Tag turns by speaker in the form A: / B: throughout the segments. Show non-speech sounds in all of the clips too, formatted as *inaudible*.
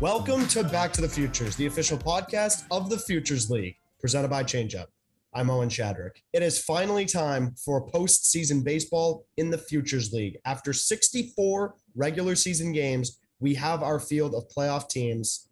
A: Welcome to Back to the Futures, the official podcast of the Futures League, presented by ChangeUp. I'm Owen Shadrick. It is finally time for postseason baseball in the Futures League. After 64 regular season games, we have our field of playoff teams.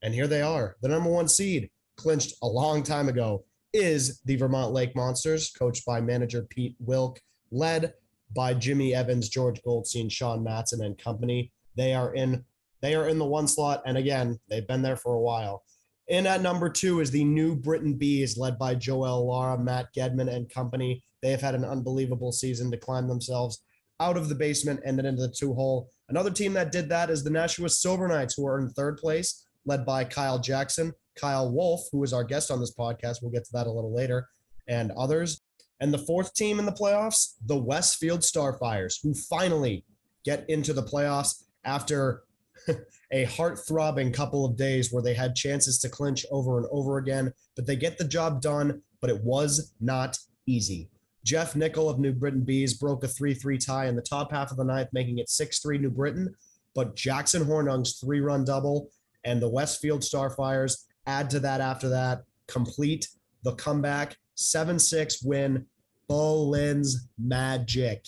A: And here they are. The number one seed, clinched a long time ago, is the Vermont Lake Monsters, coached by manager Pete Wilk, led by Jimmy Evans, George Goldstein, Sean Matson, and company. They are in they are in the one slot, and again, they've been there for a while. In at number two is the New Britain Bees, led by Joel Lara, Matt Gedman, and company. They have had an unbelievable season to climb themselves out of the basement and then into the two hole. Another team that did that is the Nashua Silver Knights, who are in third place, led by Kyle Jackson, Kyle Wolf, who is our guest on this podcast. We'll get to that a little later, and others. And the fourth team in the playoffs, the Westfield Starfires, who finally get into the playoffs after *laughs* a heart throbbing couple of days where they had chances to clinch over and over again, but they get the job done, but it was not easy. Jeff Nickel of New Britain Bees broke a 3 3 tie in the top half of the ninth, making it 6 3 New Britain. But Jackson Hornung's three run double and the Westfield Starfires add to that after that, complete the comeback, 7 6 win. Bullens magic.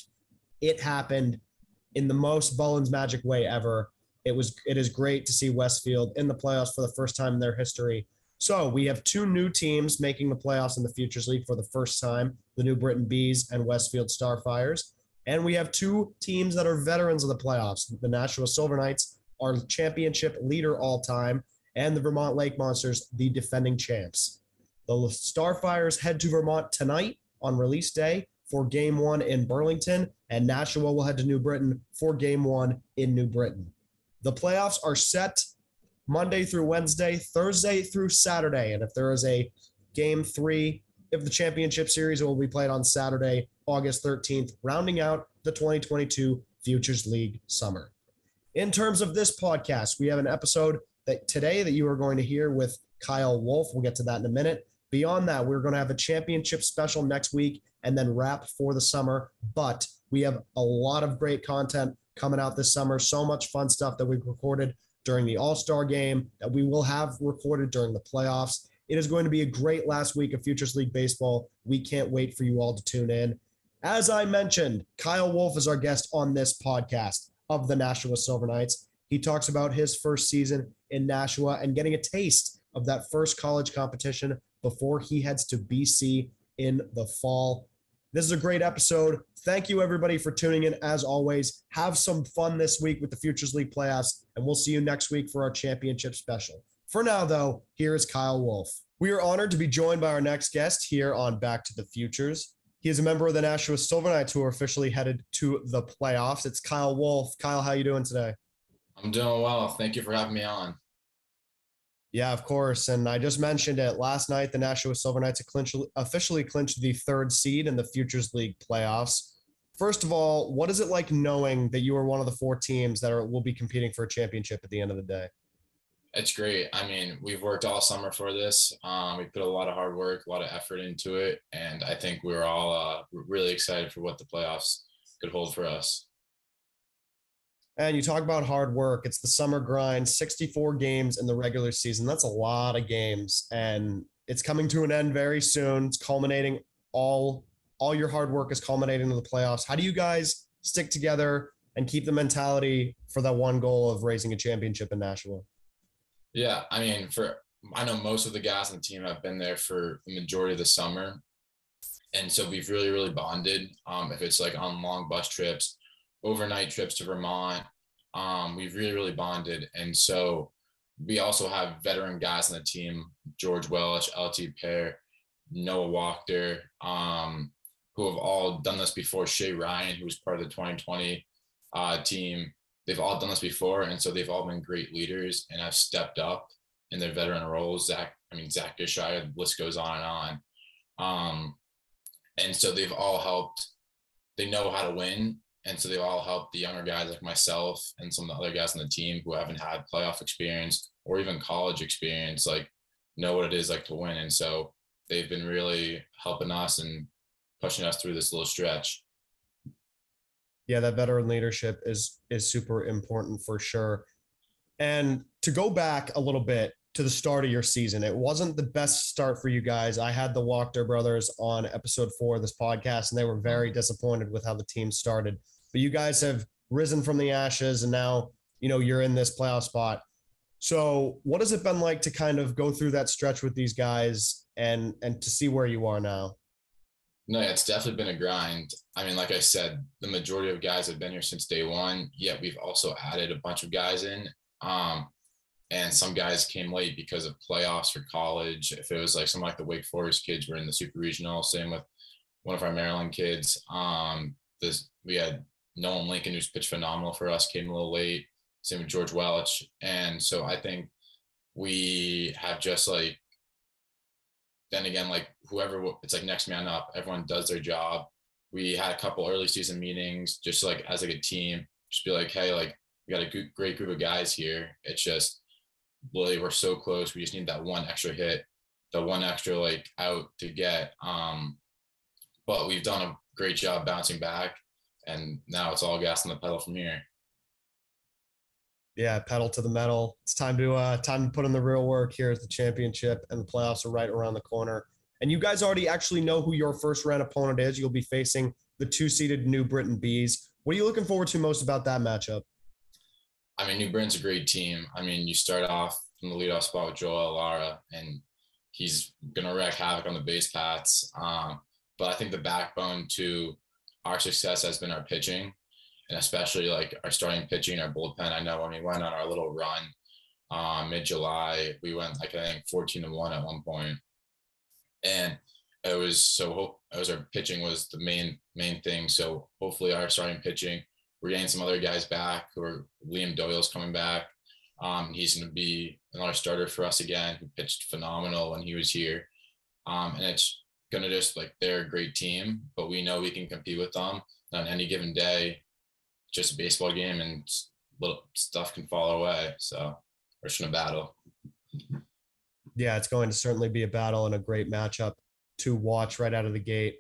A: It happened in the most Bullens magic way ever. It was it is great to see Westfield in the playoffs for the first time in their history. So we have two new teams making the playoffs in the Futures League for the first time: the New Britain Bees and Westfield Starfires. And we have two teams that are veterans of the playoffs: the Nashua Silver Knights, our championship leader all time, and the Vermont Lake Monsters, the defending champs. The Starfires head to Vermont tonight on release day for Game One in Burlington, and Nashua will head to New Britain for Game One in New Britain. The playoffs are set Monday through Wednesday, Thursday through Saturday. And if there is a game three of the championship series, will be played on Saturday, August 13th, rounding out the 2022 Futures League summer. In terms of this podcast, we have an episode that today that you are going to hear with Kyle Wolf. We'll get to that in a minute. Beyond that, we're going to have a championship special next week and then wrap for the summer. But we have a lot of great content coming out this summer. So much fun stuff that we've recorded during the All Star game that we will have recorded during the playoffs. It is going to be a great last week of Futures League baseball. We can't wait for you all to tune in. As I mentioned, Kyle Wolf is our guest on this podcast of the Nashua Silver Knights. He talks about his first season in Nashua and getting a taste of that first college competition before he heads to BC in the fall. This is a great episode. Thank you, everybody, for tuning in. As always, have some fun this week with the Futures League playoffs, and we'll see you next week for our championship special. For now, though, here is Kyle Wolf. We are honored to be joined by our next guest here on Back to the Futures. He is a member of the Nashua Silver Knights who are officially headed to the playoffs. It's Kyle Wolf. Kyle, how you doing today?
B: I'm doing well. Thank you for having me on.
A: Yeah, of course. And I just mentioned it last night. The Nashua Silver Knights officially clinched the third seed in the Futures League playoffs. First of all, what is it like knowing that you are one of the four teams that are will be competing for a championship at the end of the day?
B: It's great. I mean, we've worked all summer for this. Um, we put a lot of hard work, a lot of effort into it, and I think we're all uh, really excited for what the playoffs could hold for us.
A: And you talk about hard work. It's the summer grind, 64 games in the regular season. That's a lot of games. And it's coming to an end very soon. It's culminating all all your hard work is culminating in the playoffs. How do you guys stick together and keep the mentality for that one goal of raising a championship in Nashua?
B: Yeah, I mean, for I know most of the guys on the team have been there for the majority of the summer. And so we've really, really bonded. Um, if it's like on long bus trips, overnight trips to Vermont. Um, we've really, really bonded. And so we also have veteran guys on the team, George Welsh, LT Pair, Noah Walker, um, who have all done this before. Shay Ryan, who was part of the 2020 uh, team, they've all done this before. And so they've all been great leaders and have stepped up in their veteran roles. Zach, I mean, Zach Gishire, the list goes on and on. Um, and so they've all helped. They know how to win and so they all helped the younger guys like myself and some of the other guys on the team who haven't had playoff experience or even college experience, like know what it is like to win. And so they've been really helping us and pushing us through this little stretch.
A: Yeah, that veteran leadership is is super important for sure. And to go back a little bit to the start of your season, it wasn't the best start for you guys. I had the Wachter brothers on episode four of this podcast, and they were very disappointed with how the team started. But you guys have risen from the ashes, and now you know you're in this playoff spot. So, what has it been like to kind of go through that stretch with these guys and and to see where you are now?
B: No, it's definitely been a grind. I mean, like I said, the majority of guys have been here since day one. Yet we've also added a bunch of guys in. Um, and some guys came late because of playoffs for college. If it was like some like the Wake Forest kids were in the super regional, same with one of our Maryland kids. Um, this we had Nolan Lincoln, who's pitched phenomenal for us, came a little late. Same with George Welch, and so I think we have just like then again, like whoever it's like next man up, everyone does their job. We had a couple early season meetings, just like as like a team, just be like, hey, like we got a good, great group of guys here. It's just really we're so close. We just need that one extra hit, the one extra like out to get. Um, but we've done a great job bouncing back, and now it's all gas on the pedal from here.
A: Yeah, pedal to the metal. It's time to uh, time to put in the real work here as the championship and the playoffs are right around the corner. And you guys already actually know who your first round opponent is. You'll be facing the two seeded New Britain Bees. What are you looking forward to most about that matchup?
B: I mean, New Britain's a great team. I mean, you start off from the leadoff spot with Joel Lara, and he's gonna wreak havoc on the base paths. Um, but I think the backbone to our success has been our pitching, and especially like our starting pitching, our bullpen. I know when we went on our little run um, mid July, we went like I think 14 to one at one point, and it was so it was our pitching was the main main thing. So hopefully our starting pitching we're getting some other guys back who are Liam Doyle's coming back. Um, he's going to be another starter for us again, who pitched phenomenal when he was here. Um, and it's going to just like they're a great team, but we know we can compete with them on any given day. Just a baseball game and little stuff can fall away. So just going to battle.
A: Yeah, it's going to certainly be a battle and a great matchup to watch right out of the gate.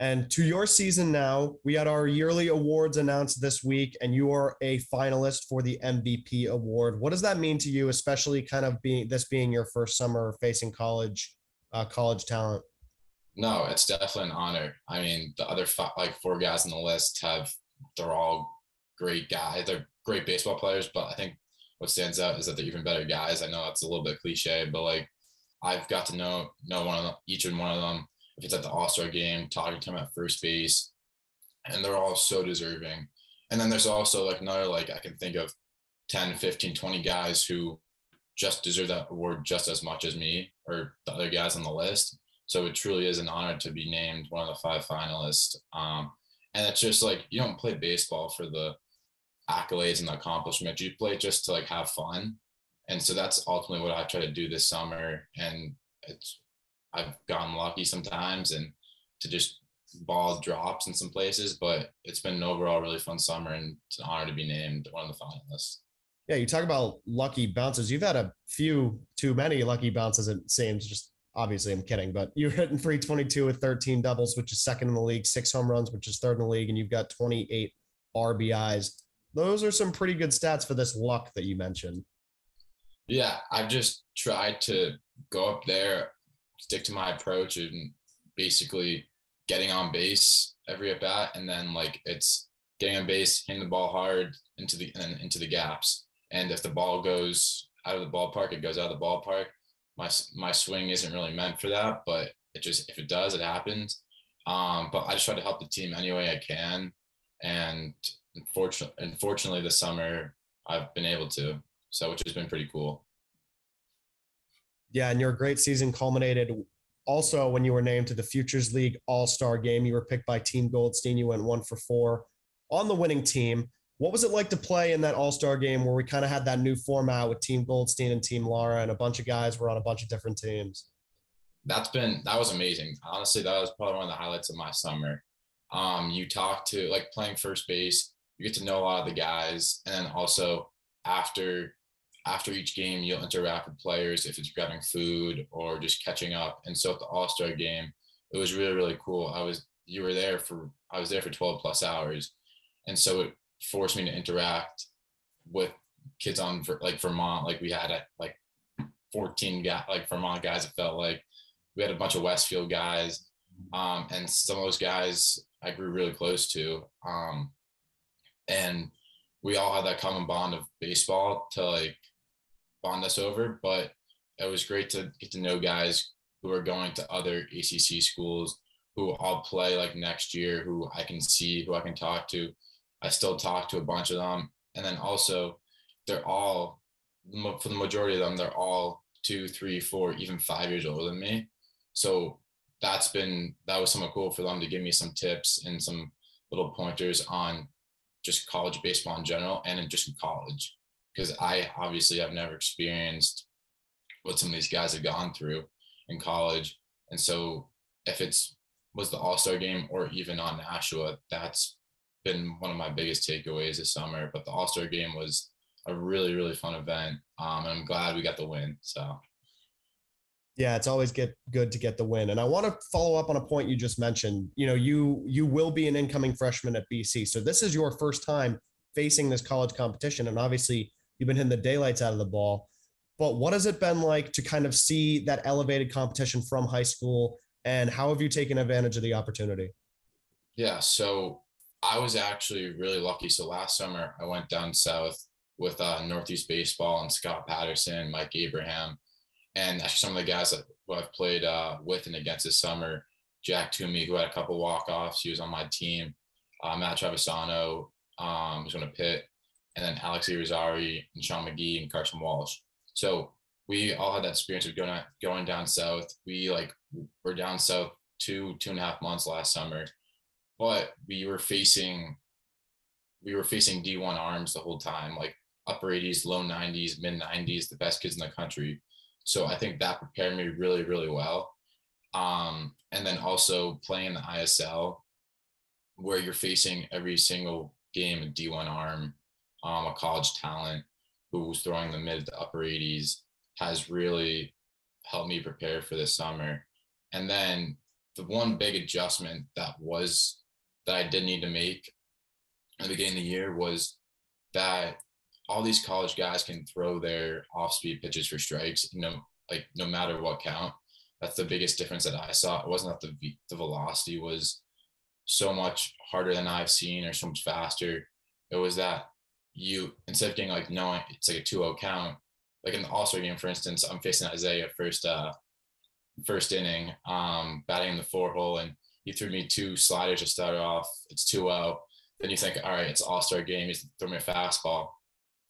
A: And to your season now, we had our yearly awards announced this week, and you are a finalist for the MVP award. What does that mean to you, especially kind of being this being your first summer facing college, uh, college talent?
B: No, it's definitely an honor. I mean, the other five, like four guys on the list have they're all great guys. They're great baseball players, but I think what stands out is that they're even better guys. I know it's a little bit cliche, but like I've got to know know one of them, each and one of them if it's at the All Star game, talking to him at first base, and they're all so deserving. And then there's also like another, like I can think of 10, 15, 20 guys who just deserve that award just as much as me or the other guys on the list. So it truly is an honor to be named one of the five finalists. Um, and it's just like you don't play baseball for the accolades and the accomplishments. You play just to like have fun. And so that's ultimately what I try to do this summer. And it's I've gotten lucky sometimes and to just ball drops in some places, but it's been an overall really fun summer and it's an honor to be named one of the finalists.
A: Yeah, you talk about lucky bounces. You've had a few too many lucky bounces, it seems. Just obviously, I'm kidding, but you're hitting 322 with 13 doubles, which is second in the league, six home runs, which is third in the league, and you've got 28 RBIs. Those are some pretty good stats for this luck that you mentioned.
B: Yeah, I've just tried to go up there stick to my approach and basically getting on base every at bat, and then like it's getting on base, hitting the ball hard into the and into the gaps. And if the ball goes out of the ballpark, it goes out of the ballpark. My my swing isn't really meant for that, but it just if it does, it happens. Um, but I just try to help the team any way I can, and unfortunately, unfortunately, this summer I've been able to, so which has been pretty cool.
A: Yeah, and your great season culminated also when you were named to the Futures League All Star game. You were picked by Team Goldstein. You went one for four on the winning team. What was it like to play in that All Star game where we kind of had that new format with Team Goldstein and Team Lara, and a bunch of guys were on a bunch of different teams?
B: That's been that was amazing. Honestly, that was probably one of the highlights of my summer. Um, you talk to like playing first base, you get to know a lot of the guys, and then also after after each game, you'll interact with players if it's grabbing food or just catching up. And so at the All Star game, it was really really cool. I was you were there for I was there for 12 plus hours, and so it forced me to interact with kids on like Vermont. Like we had like 14 guys, like Vermont guys. It felt like we had a bunch of Westfield guys, um, and some of those guys I grew really close to. Um, and we all had that common bond of baseball to like bond us over. But it was great to get to know guys who are going to other ACC schools who I'll play like next year, who I can see, who I can talk to. I still talk to a bunch of them. And then also, they're all, for the majority of them, they're all two, three, four, even five years older than me. So that's been, that was somewhat cool for them to give me some tips and some little pointers on just college baseball in general and in just in college. Because I obviously have never experienced what some of these guys have gone through in college. And so if it's was the All Star game or even on Nashua, that's been one of my biggest takeaways this summer. But the All Star game was a really really fun event, um, and I'm glad we got the win. So.
A: Yeah, it's always get good to get the win. And I want to follow up on a point you just mentioned. You know, you you will be an incoming freshman at BC. So this is your first time facing this college competition. And obviously you've been hitting the daylights out of the ball. But what has it been like to kind of see that elevated competition from high school and how have you taken advantage of the opportunity?
B: Yeah, so I was actually really lucky. So last summer I went down south with uh, Northeast Baseball and Scott Patterson, Mike Abraham, and actually some of the guys that I've played uh, with and against this summer. Jack Toomey, who had a couple walk offs, he was on my team. Uh, Matt Travisano um, was going to Pitt, and then Alex Irizarry and Sean McGee and Carson Walsh. So we all had that experience of going going down south. We like were down south two two and a half months last summer, but we were facing we were facing D1 arms the whole time, like upper 80s, low 90s, mid 90s, the best kids in the country. So I think that prepared me really, really well. Um, and then also playing the ISL, where you're facing every single game a D1 arm, um, a college talent who's throwing the mid to upper 80s, has really helped me prepare for this summer. And then the one big adjustment that was that I did need to make at the beginning of the year was that all these college guys can throw their off-speed pitches for strikes, you know, like no matter what count. That's the biggest difference that I saw. It wasn't that the the velocity was so much harder than I've seen or so much faster. It was that you instead of getting like knowing it's like a 2-0 count, like in the All Star game, for instance, I'm facing Isaiah first uh first inning, um, batting in the four hole, and he threw me two sliders to start off. It's 2-0. Then you think, all right, it's All Star game. He's throwing me a fastball,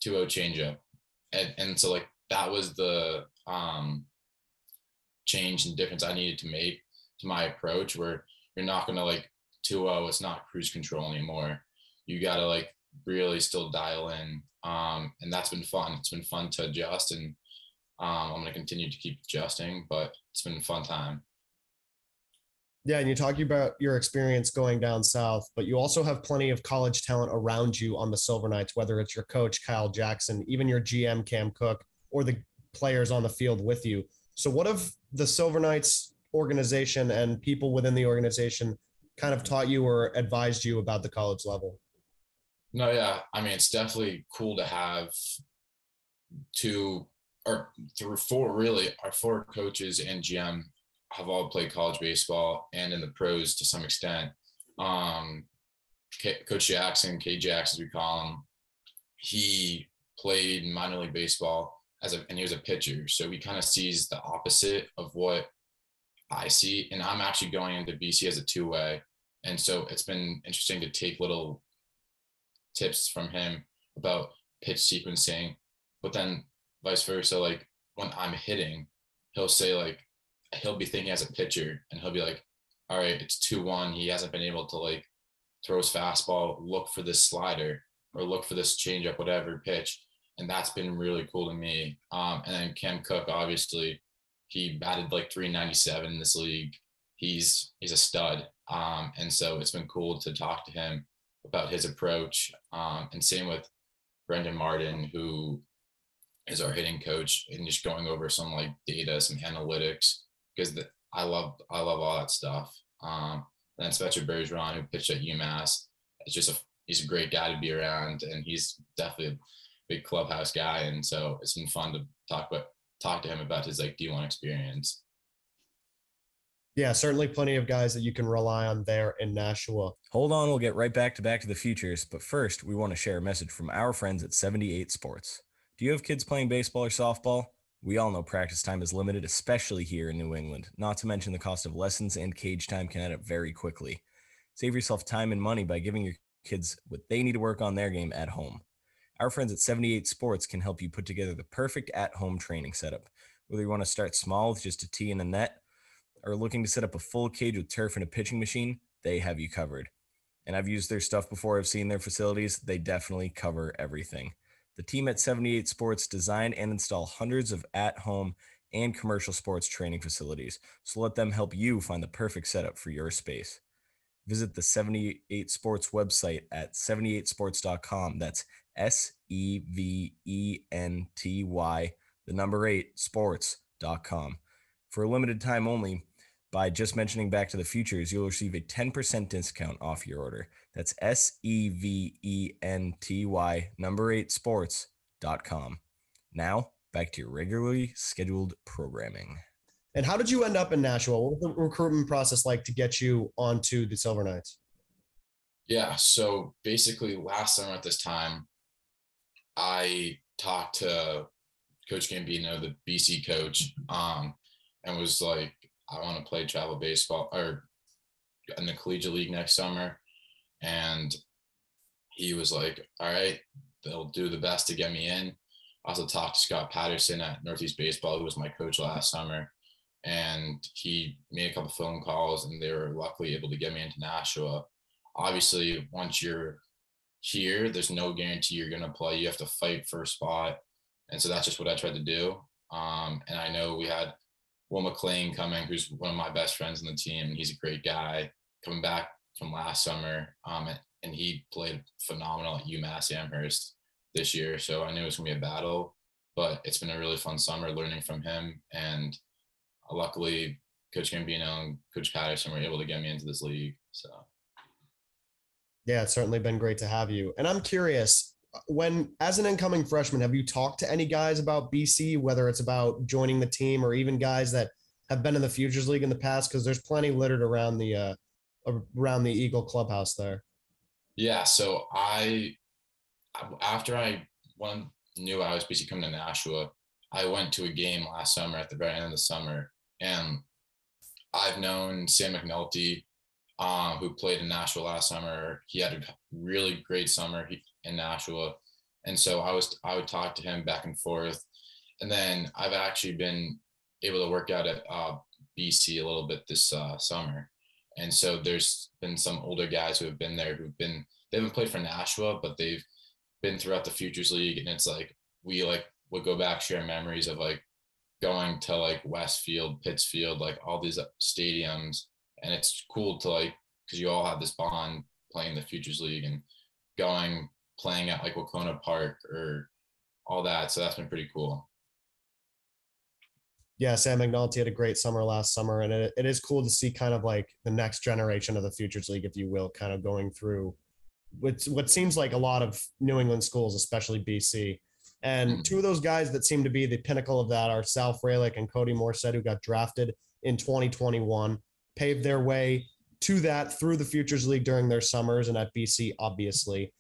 B: 2-0 changeup, and and so like that was the um change and difference I needed to make to my approach, where you're not gonna like 2-0. It's not cruise control anymore. You gotta like really still dial in um, and that's been fun. It's been fun to adjust, and um, I'm going to continue to keep adjusting. But it's been a fun time.
A: Yeah, and you're talking about your experience going down south, but you also have plenty of college talent around you on the Silver Knights, whether it's your coach Kyle Jackson, even your GM Cam Cook, or the players on the field with you. So, what have the Silver Knights organization and people within the organization kind of taught you or advised you about the college level?
B: No, yeah. I mean, it's definitely cool to have two or through four really our four coaches and GM have all played college baseball and in the pros to some extent. Um, K- Coach Jackson, K Jackson, as we call him, he played minor league baseball as a and he was a pitcher. So he kind of sees the opposite of what I see. And I'm actually going into BC as a two way. And so it's been interesting to take little tips from him about pitch sequencing, but then vice versa. Like when I'm hitting, he'll say like he'll be thinking as a pitcher, and he'll be like, "All right, it's two one. He hasn't been able to like throw his fastball. Look for this slider or look for this changeup, whatever pitch." And that's been really cool to me. Um, and then Cam Cook, obviously, he batted like 397 in this league. He's he's a stud. Um, and so it's been cool to talk to him about his approach. Um, and same with Brendan Martin, who is our hitting coach, and just going over some like data, some analytics, because the, I love I love all that stuff. Um, and then Spencer Bergeron, who pitched at UMass, it's just a he's a great guy to be around, and he's definitely a big clubhouse guy, and so it's been fun to talk about talk to him about his like D1 experience.
A: Yeah, certainly plenty of guys that you can rely on there in Nashua.
C: Hold on, we'll get right back to Back to the Futures, but first, we want to share a message from our friends at 78 Sports. Do you have kids playing baseball or softball? We all know practice time is limited, especially here in New England, not to mention the cost of lessons and cage time can add up very quickly. Save yourself time and money by giving your kids what they need to work on their game at home. Our friends at 78 Sports can help you put together the perfect at home training setup. Whether you want to start small with just a tee and a net, or looking to set up a full cage with turf and a pitching machine, they have you covered. And I've used their stuff before, I've seen their facilities. They definitely cover everything. The team at 78 Sports design and install hundreds of at home and commercial sports training facilities. So let them help you find the perfect setup for your space. Visit the 78 Sports website at 78sports.com. That's S E V E N T Y, the number eight, sports.com. For a limited time only, by just mentioning Back to the Futures, you'll receive a 10% discount off your order. That's S E V E N T Y, number eight, sports.com. Now, back to your regularly scheduled programming.
A: And how did you end up in Nashua? What was the recruitment process like to get you onto the Silver Knights?
B: Yeah, so basically last summer at this time, I talked to Coach Gambino, the BC coach, um, and was like, I want to play travel baseball or in the collegiate league next summer. And he was like, All right, they'll do the best to get me in. I also talked to Scott Patterson at Northeast Baseball, who was my coach last summer. And he made a couple phone calls and they were luckily able to get me into Nashua. Obviously, once you're here, there's no guarantee you're going to play. You have to fight for a spot. And so that's just what I tried to do. Um, and I know we had Will McLean coming, who's one of my best friends in the team. He's a great guy coming back from last summer. Um, and he played phenomenal at UMass Amherst this year. So I knew it was going to be a battle, but it's been a really fun summer learning from him. And luckily, Coach Gambino and Coach Patterson were able to get me into this league. So,
A: yeah, it's certainly been great to have you. And I'm curious, when as an incoming freshman, have you talked to any guys about BC, whether it's about joining the team or even guys that have been in the Futures League in the past? Because there's plenty littered around the uh, around the Eagle clubhouse there.
B: Yeah, so I after I one knew I was BC coming to Nashua, I went to a game last summer at the very end of the summer, and I've known Sam McNulty, um, who played in Nashua last summer. He had a really great summer. In Nashua. And so I was I would talk to him back and forth. And then I've actually been able to work out at uh, BC a little bit this uh, summer. And so there's been some older guys who have been there who've been they haven't played for Nashua, but they've been throughout the Futures League. And it's like we like would go back share memories of like going to like Westfield, Pittsfield, like all these stadiums. And it's cool to like because you all have this bond playing the Futures League and going playing at like Wahconah Park or all that. So that's been pretty cool.
A: Yeah, Sam McNulty had a great summer last summer, and it, it is cool to see kind of like the next generation of the Futures League, if you will, kind of going through what what seems like a lot of New England schools, especially BC. And mm-hmm. two of those guys that seem to be the pinnacle of that are Sal Frelick and Cody Morissette, who got drafted in 2021, paved their way to that through the Futures League during their summers and at BC, obviously.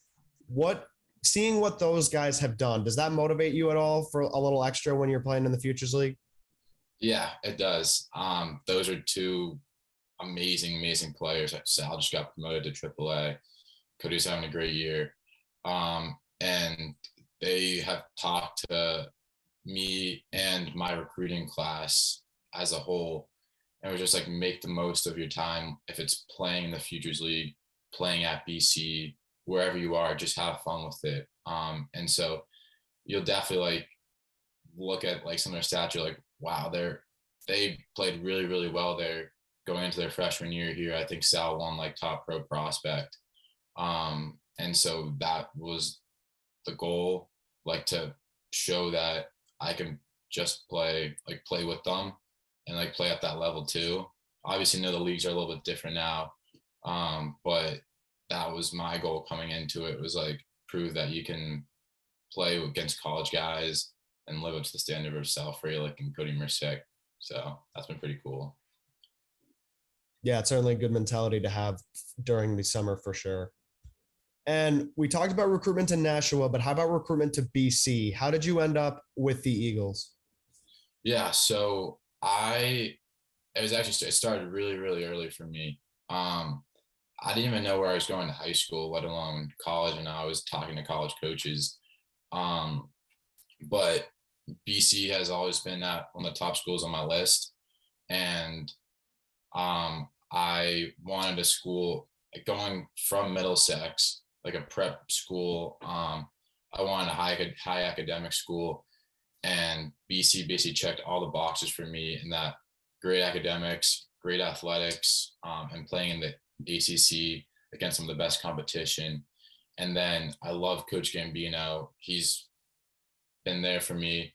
A: What seeing what those guys have done does that motivate you at all for a little extra when you're playing in the futures league?
B: Yeah it does. Um those are two amazing amazing players. Sal just got promoted to aaa cody's having a great year. Um and they have talked to me and my recruiting class as a whole and we're just like make the most of your time if it's playing in the futures league playing at bc wherever you are, just have fun with it. Um, and so you'll definitely like look at like some of their stats, you're like, wow, they're they played really, really well there going into their freshman year here. I think Sal won like top pro prospect. Um, and so that was the goal, like to show that I can just play, like play with them and like play at that level too. Obviously, know the leagues are a little bit different now. Um, but that was my goal coming into it was like prove that you can play against college guys and live up to the standard of Sal Frelick and Cody Morissette. So that's been pretty cool.
A: Yeah, it's certainly a good mentality to have during the summer for sure. And we talked about recruitment to Nashua, but how about recruitment to BC? How did you end up with the Eagles?
B: Yeah, so I it was actually it started really really early for me. Um, I didn't even know where I was going to high school, let alone college, and I was talking to college coaches. Um, but BC has always been at one of the top schools on my list, and um, I wanted a school like going from Middlesex, like a prep school. Um, I wanted a high high academic school, and BC basically checked all the boxes for me in that great academics, great athletics, um, and playing in the ACC against some of the best competition. And then I love Coach Gambino. He's been there for me.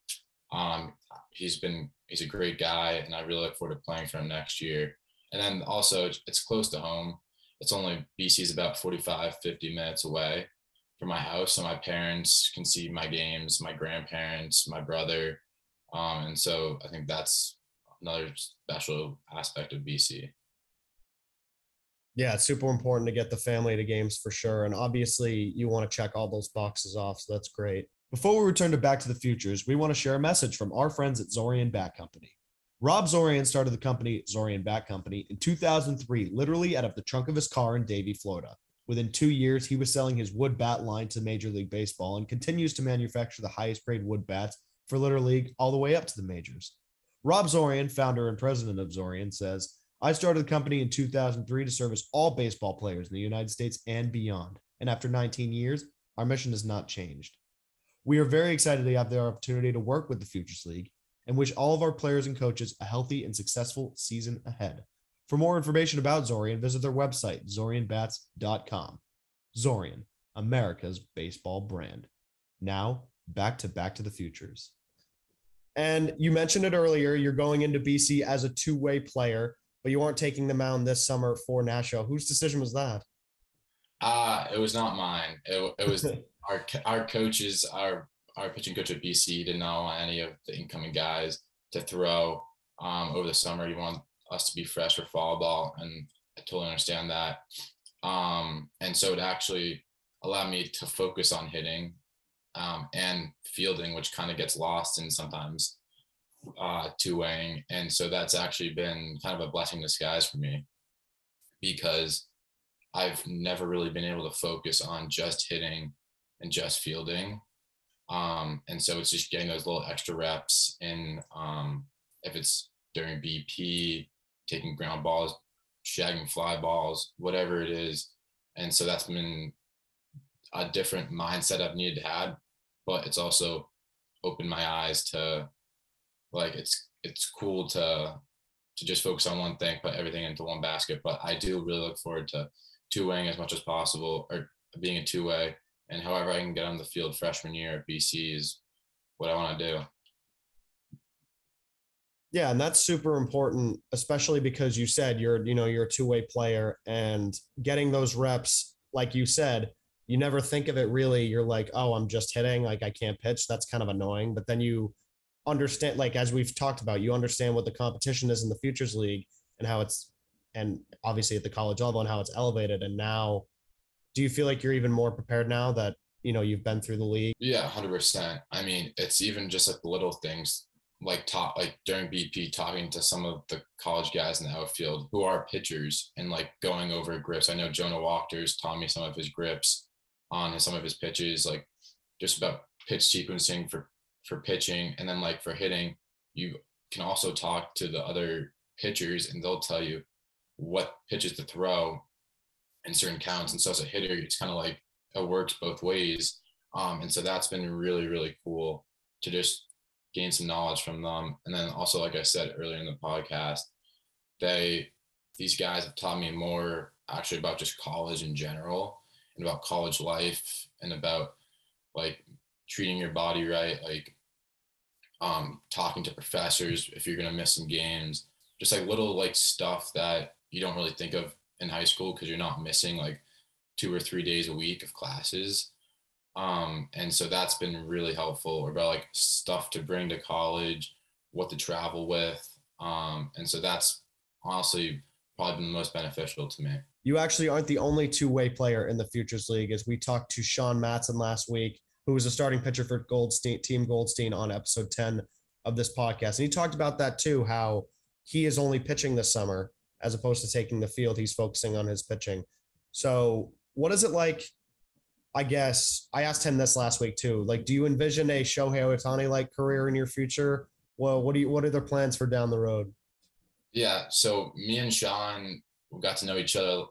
B: Um, he's been he's a great guy, and I really look forward to playing for him next year. And then also it's close to home. It's only BC is about 45, 50 minutes away from my house. So my parents can see my games, my grandparents, my brother. Um, and so I think that's another special aspect of BC.
A: Yeah, it's super important to get the family to games for sure. And obviously, you want to check all those boxes off. So that's great. Before we return to Back to the Futures, we want to share a message from our friends at Zorian Bat Company. Rob Zorian started the company Zorian Bat Company in 2003, literally out of the trunk of his car in Davie, Florida. Within two years, he was selling his wood bat line to Major League Baseball and continues to manufacture the highest grade wood bats for Little League all the way up to the majors. Rob Zorian, founder and president of Zorian, says, I started the company in 2003 to service all baseball players in the United States and beyond. And after 19 years, our mission has not changed. We are very excited to have the opportunity to work with the Futures League and wish all of our players and coaches a healthy and successful season ahead. For more information about Zorian, visit their website, zorianbats.com. Zorian, America's baseball brand. Now, back to Back to the Futures. And you mentioned it earlier, you're going into BC as a two way player but you aren't taking the mound this summer for Nashua. Whose decision was that?
B: Uh, it was not mine. It, it was *laughs* our our coaches, our our pitching coach at BC didn't know any of the incoming guys to throw um, over the summer. He wanted us to be fresh for fall ball, and I totally understand that. Um, and so it actually allowed me to focus on hitting um, and fielding, which kind of gets lost in sometimes uh, two weighing. And so that's actually been kind of a blessing in disguise for me because I've never really been able to focus on just hitting and just fielding. Um, and so it's just getting those little extra reps in um, if it's during BP, taking ground balls, shagging fly balls, whatever it is. And so that's been a different mindset I've needed to have, but it's also opened my eyes to like it's it's cool to to just focus on one thing, put everything into one basket. But I do really look forward to two weighing as much as possible or being a two way. And however I can get on the field freshman year at BC is what I want to do.
A: Yeah, and that's super important, especially because you said you're, you know, you're a two-way player and getting those reps, like you said, you never think of it really. You're like, oh, I'm just hitting, like I can't pitch. That's kind of annoying. But then you understand like as we've talked about you understand what the competition is in the futures league and how it's and obviously at the college level and how it's elevated and now do you feel like you're even more prepared now that you know you've been through the league
B: yeah 100% i mean it's even just like the little things like talk like during bp talking to some of the college guys in the outfield who are pitchers and like going over grips. I know jonah walters taught me some of his grips on some of his pitches like just about pitch sequencing for for pitching. And then like for hitting you can also talk to the other pitchers and they'll tell you what pitches to throw in certain counts. And so as a hitter it's kind of like it works both ways. Um, and so that's been really really cool to just gain some knowledge from them and then also like i said earlier in the podcast they these guys have taught me more actually about just college in general and about college life and about like treating your body right like um, talking to professors if you're to miss some games, just like little like stuff that you don't really think of in high school because you're not missing like two or three days a week of classes. Um, and so that's been really helpful about like stuff to bring to college, what to travel with. Um, and so that's honestly probably been the most beneficial to me.
A: You actually aren't the only two-way player in the Futures League, as we talked to Sean Matson last week, who was a starting pitcher for Goldstein, Team Goldstein on episode 10 of this podcast. And he talked about that too, how he is only pitching this summer as opposed to taking the field. He's focusing on his pitching. So, what is it like? I guess I asked him this last week too. Like, do you envision a Shohei Ohtani like career in your future? Well, what do you what are their plans for down the road?
B: Yeah, so me and Sean got to know each other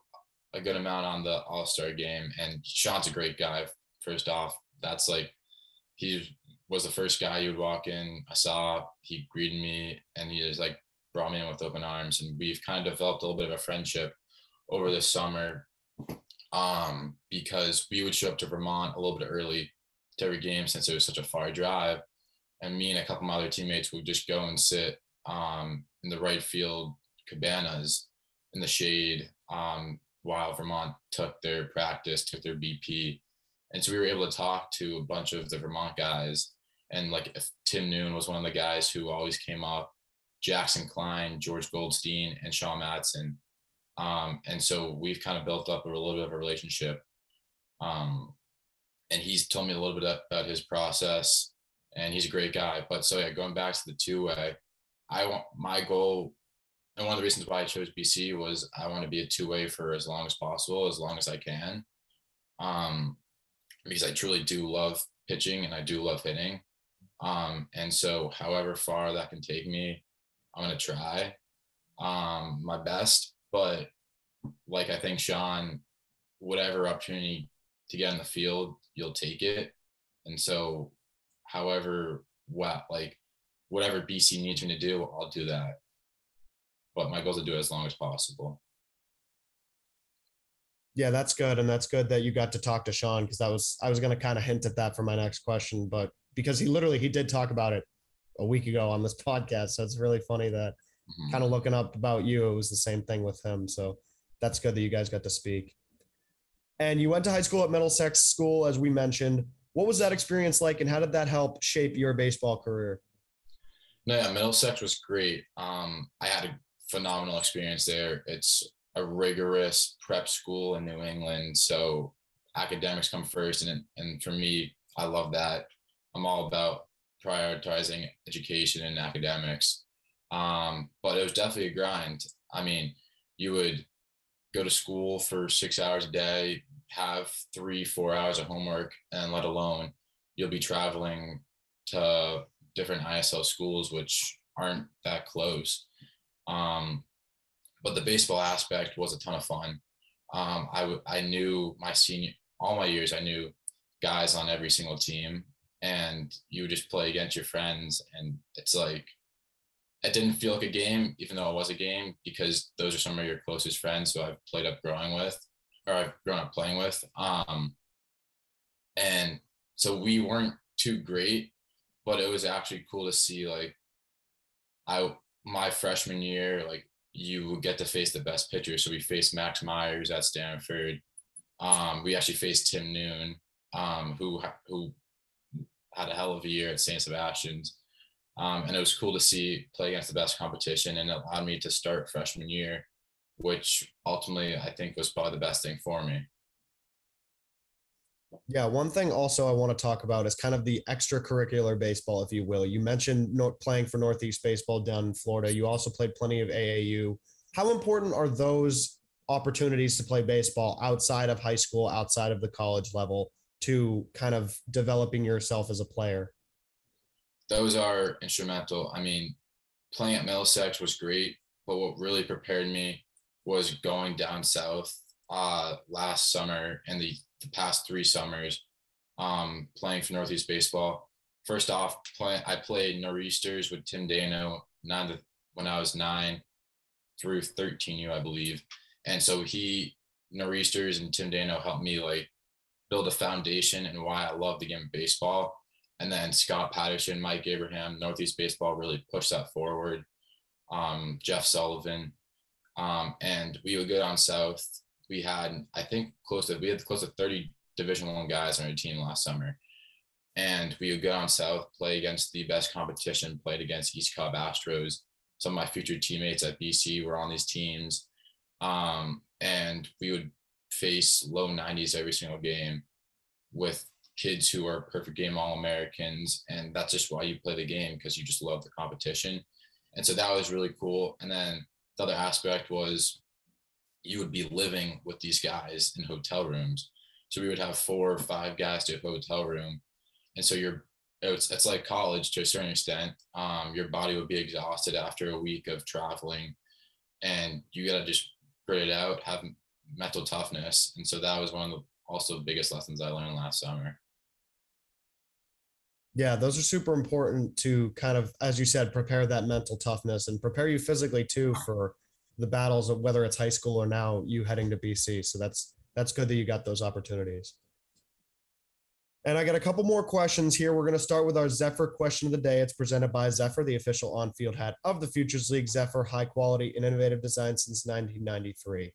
B: a good amount on the All Star game, and Sean's a great guy. First off, that's like he was the first guy you would walk in. I saw he greeted me, and he just like brought me in with open arms, and we've kind of developed a little bit of a friendship over the summer. Um, because we would show up to Vermont a little bit early to every game since it was such a far drive, and me and a couple of my other teammates would just go and sit um, in the right field cabanas in the shade um, while Vermont took their practice, took their BP. And so we were able to talk to a bunch of the Vermont guys. And like Tim Noon was one of the guys who always came up, Jackson Klein, George Goldstein, and Sean Matson. Um, and so we've kind of built up a little bit of a relationship. Um, and he's told me a little bit about his process and he's a great guy. But so yeah, going back to the two way, I want my goal, and one of the reasons why I chose BC was I want to be a two way for as long as possible, as long as I can, um, because I truly do love pitching and I do love hitting, um, and so however far that can take me, I'm gonna try um, my best. But like I think Sean, whatever opportunity to get in the field, you'll take it, and so however what like whatever BC needs me to do, I'll do that. But my goal is to do it as long as possible.
A: Yeah, that's good, and that's good that you got to talk to Sean because that was I was going to kind of hint at that for my next question, but because he literally he did talk about it a week ago on this *laughs* podcast, so it's really funny that mm-hmm. kind of looking up about you, it was the same thing with him. So that's good that you guys got to speak. And you went to high school at Middlesex School, as we mentioned. What was that experience like, and how did that help shape your baseball career?
B: No, yeah, Middlesex was great. Um, I had a phenomenal experience there. It's a rigorous prep school in New England, so academics come first, and and for me, I love that. I'm all about prioritizing education and academics. Um, but it was definitely a grind. I mean, you would go to school for six hours a day, have three, four hours of homework, and let alone you'll be traveling to different ISL schools, which aren't that close. Um, but the baseball aspect was a ton of fun. Um, I, w- I knew my senior, all my years, I knew guys on every single team and you would just play against your friends. And it's like, it didn't feel like a game, even though it was a game, because those are some of your closest friends who I've played up growing with, or I've grown up playing with. Um, and so we weren't too great, but it was actually cool to see like I my freshman year, like you would get to face the best pitcher. So we faced Max Myers at Stanford. Um, we actually faced Tim Noon, um, who who had a hell of a year at St. Sebastian's. Um, and it was cool to see play against the best competition and it allowed me to start freshman year, which ultimately I think was probably the best thing for me.
A: Yeah, one thing also I want to talk about is kind of the extracurricular baseball, if you will. You mentioned playing for Northeast Baseball down in Florida. You also played plenty of AAU. How important are those opportunities to play baseball outside of high school, outside of the college level, to kind of developing yourself as a player?
B: Those are instrumental. I mean, playing at Middlesex was great, but what really prepared me was going down south uh, last summer and the the past three summers um, playing for Northeast Baseball. First off, play, I played Nor'easters with Tim Dano nine when I was nine through 13U, I believe. And so he, Nor'easters and Tim Dano helped me like build a foundation and why I love the game of baseball. And then Scott Patterson, Mike Abraham, Northeast Baseball really pushed that forward. Um, Jeff Sullivan. Um, and we would go down south we had I think close to we had close to 30 Division One guys on our team last summer, and we would go down south, play against the best competition, played against East Cobb Astros. Some of my future teammates at BC were on these teams, um, and we would face low 90s every single game with kids who are perfect game all Americans, and that's just why you play the game because you just love the competition. And so that was really cool. And then the other aspect was you would be living with these guys in hotel rooms. So we would have four or five guys to a hotel room. And so you're it's, it's like college to a certain extent. Um, your body would be exhausted after a week of traveling and you got to just grit it out, have mental toughness. And so that was one of the also biggest lessons I learned last summer.
A: Yeah, those are super important to kind of, as you said, prepare that mental toughness and prepare you physically too for the battles of whether it's high school or now you heading to BC. So that's that's good that you got those opportunities. And I got a couple more questions here. We're going to start with our Zephyr question of the day. It's presented by Zephyr, the official on-field hat of the Futures League. Zephyr, high quality and innovative design since 1993.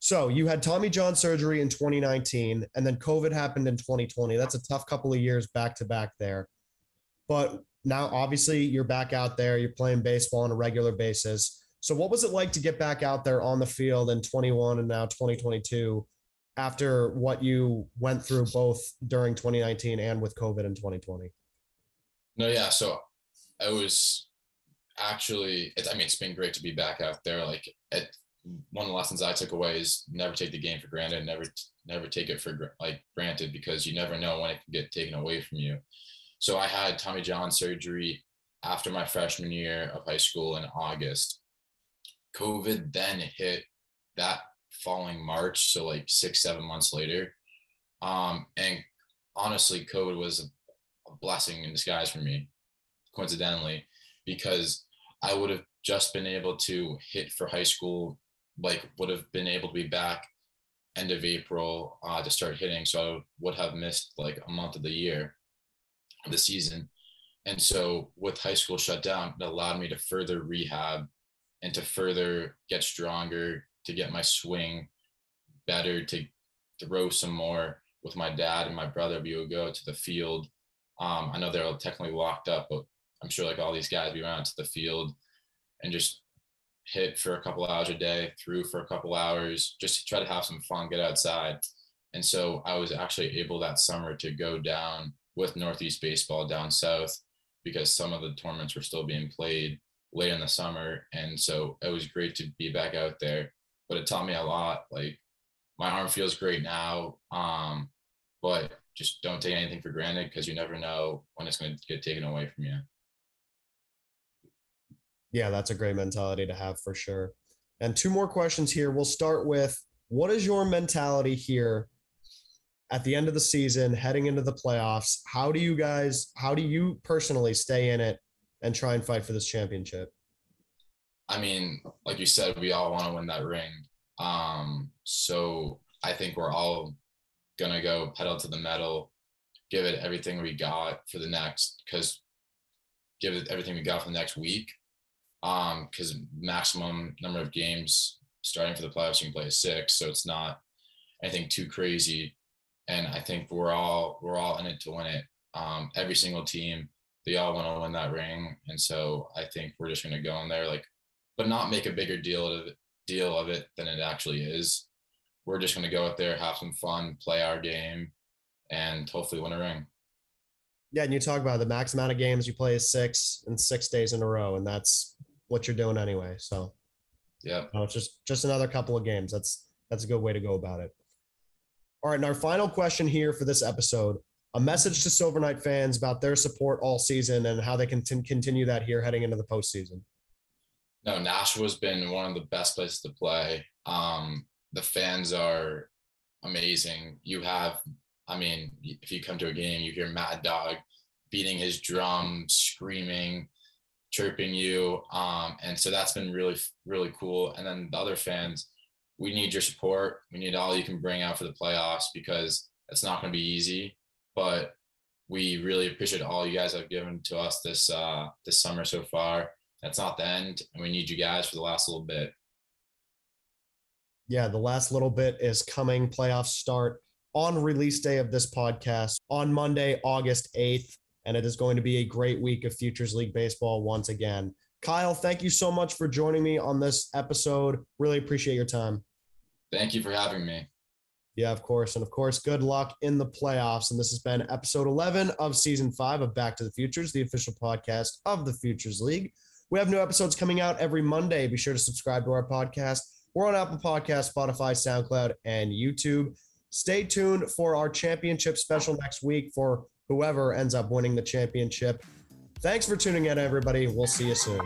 A: So you had Tommy John surgery in 2019, and then COVID happened in 2020. That's a tough couple of years back to back there. But now, obviously, you're back out there. You're playing baseball on a regular basis. So, what was it like to get back out there on the field in 21 and now 2022 after what you went through both during 2019 and with COVID in 2020?
B: No, yeah. So, I was actually, I mean, it's been great to be back out there. Like, it, one of the lessons I took away is never take the game for granted, never never take it for like granted because you never know when it can get taken away from you. So I had Tommy John surgery after my freshman year of high school in August. COVID then hit that following March, so like six seven months later. Um, and honestly, COVID was a, a blessing in disguise for me, coincidentally, because I would have just been able to hit for high school like would have been able to be back end of April uh, to start hitting. So I would have missed like a month of the year, the season. And so with high school shut down, it allowed me to further rehab and to further get stronger, to get my swing better, to throw some more with my dad and my brother. We would go to the field. Um, I know they're all technically locked up, but I'm sure like all these guys, we went out to the field and just hit for a couple hours a day, threw for a couple hours, just to try to have some fun, get outside. And so I was actually able that summer to go down with Northeast Baseball down south because some of the tournaments were still being played late in the summer. And so it was great to be back out there. But it taught me a lot. Like my arm feels great now. Um, but just don't take anything for granted because you never know when it's going to get taken away from you
A: yeah, that's a great mentality to have for sure. And two more questions here. We'll start with what is your mentality here at the end of the season, heading into the playoffs? How do you guys, how do you personally stay in it and try and fight for this championship?
B: I mean, like you said, we all want to win that ring. Um, so I think we're all gonna go pedal to the metal, give it everything we got for the next, because give it everything we got for the next week um because maximum number of games starting for the playoffs you can play is six so it's not anything too crazy. And i think we're all we're all in it to win it. Um every single team they all want to win that ring. And so i think we're just going to go in there like but not make a bigger deal of it deal of it than it actually is. We're just going to go out there have some fun play our game and hopefully win a ring.
A: Yeah and you talk about the max amount of games you play is six and six days in a row and that's what you're doing anyway. So
B: yeah,
A: you know, it's just just another couple of games. That's that's a good way to go about it. All right, and our final question here for this episode: a message to Silver Knight fans about their support all season and how they can t- continue that here heading into the postseason.
B: No, Nashua's been one of the best places to play. Um, the fans are amazing. You have, I mean, if you come to a game, you hear Mad Dog beating his drum, screaming chirping you. Um, and so that's been really, really cool. And then the other fans, we need your support. We need all you can bring out for the playoffs because it's not going to be easy. But we really appreciate all you guys have given to us this uh, this summer so far. That's not the end, and we need you guys for the last little bit.
A: Yeah, the last little bit is coming. Playoffs start on release day of this podcast on Monday, August 8th. And it is going to be a great week of Futures League baseball once again. Kyle, thank you so much for joining me on this episode. Really appreciate your time.
B: Thank you for having me.
A: Yeah, of course. And of course, good luck in the playoffs. And this has been episode 11 of season five of Back to the Futures, the official podcast of the Futures League. We have new episodes coming out every Monday. Be sure to subscribe to our podcast. We're on Apple Podcast, Spotify, SoundCloud, and YouTube. Stay tuned for our championship special next week for whoever ends up winning the championship. Thanks for tuning in, everybody. We'll see you soon.